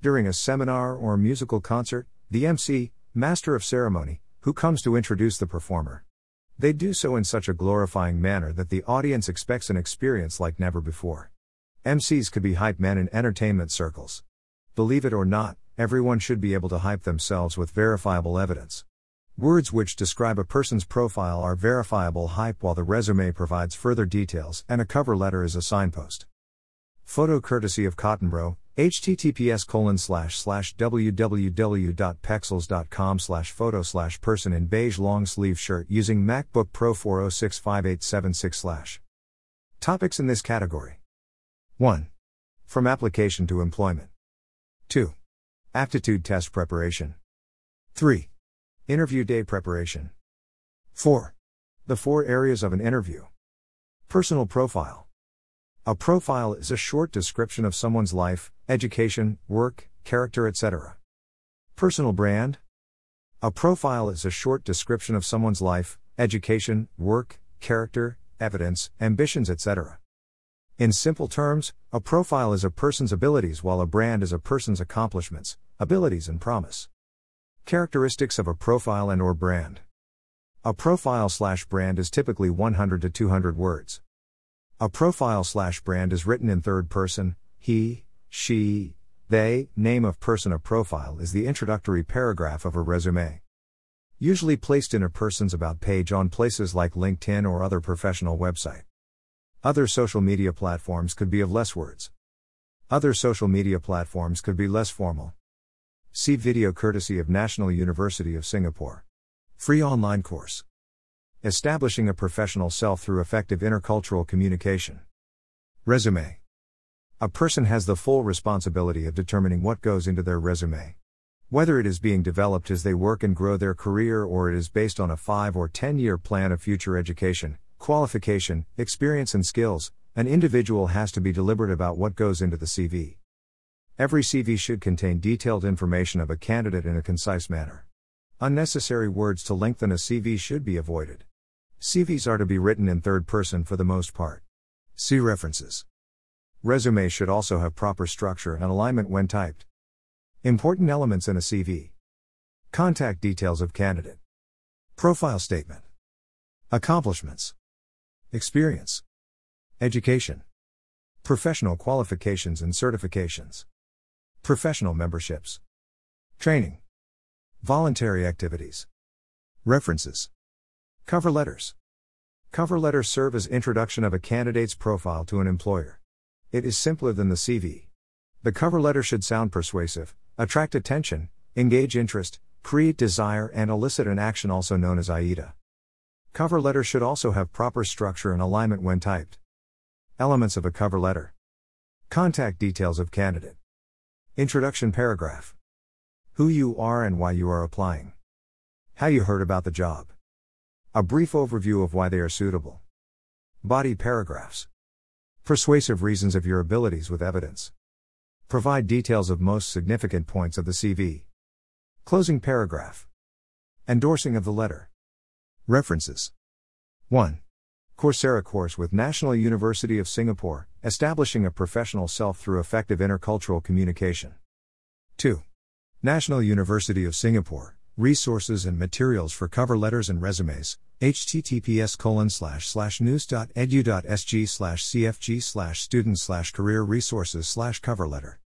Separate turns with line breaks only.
During a seminar or musical concert, the MC, master of ceremony, who comes to introduce the performer. They do so in such a glorifying manner that the audience expects an experience like never before. MCs could be hype men in entertainment circles. Believe it or not, everyone should be able to hype themselves with verifiable evidence. Words which describe a person's profile are verifiable hype while the resume provides further details and a cover letter is a signpost. Photo courtesy of Cottonbro, https colon slash slash www.pexels.com slash photo slash person in beige long sleeve shirt using MacBook Pro 4065876 slash. Topics in this category 1. From application to employment. 2. Aptitude test preparation. 3. Interview day preparation. 4. The four areas of an interview. Personal profile. A profile is a short description of someone's life, education, work, character, etc. Personal brand. A profile is a short description of someone's life, education, work, character, evidence, ambitions, etc. In simple terms, a profile is a person's abilities while a brand is a person's accomplishments, abilities and promise. Characteristics of a profile and or brand. A profile slash brand is typically 100 to 200 words. A profile slash brand is written in third person, he, she, they, name of person. A profile is the introductory paragraph of a resume. Usually placed in a person's about page on places like LinkedIn or other professional website. Other social media platforms could be of less words. Other social media platforms could be less formal. See video courtesy of National University of Singapore. Free online course. Establishing a professional self through effective intercultural communication. Resume. A person has the full responsibility of determining what goes into their resume. Whether it is being developed as they work and grow their career or it is based on a 5 or 10 year plan of future education, qualification, experience, and skills, an individual has to be deliberate about what goes into the CV. Every CV should contain detailed information of a candidate in a concise manner. Unnecessary words to lengthen a CV should be avoided. CVs are to be written in third person for the most part. See references. Resume should also have proper structure and alignment when typed. Important elements in a CV. Contact details of candidate. Profile statement. Accomplishments. Experience. Education. Professional qualifications and certifications. Professional memberships. Training. Voluntary activities. References. Cover letters. Cover letters serve as introduction of a candidate's profile to an employer. It is simpler than the CV. The cover letter should sound persuasive, attract attention, engage interest, create desire, and elicit an action also known as AIDA. Cover letter should also have proper structure and alignment when typed. Elements of a cover letter. Contact details of candidate. Introduction paragraph. Who you are and why you are applying. How you heard about the job. A brief overview of why they are suitable. Body paragraphs. Persuasive reasons of your abilities with evidence. Provide details of most significant points of the CV. Closing paragraph. Endorsing of the letter. References 1. Coursera course with National University of Singapore, establishing a professional self through effective intercultural communication. 2. National University of Singapore, resources and materials for cover letters and resumes, https colon slash slash nus.edu.sg slash cfg slash student slash career resources slash cover letter.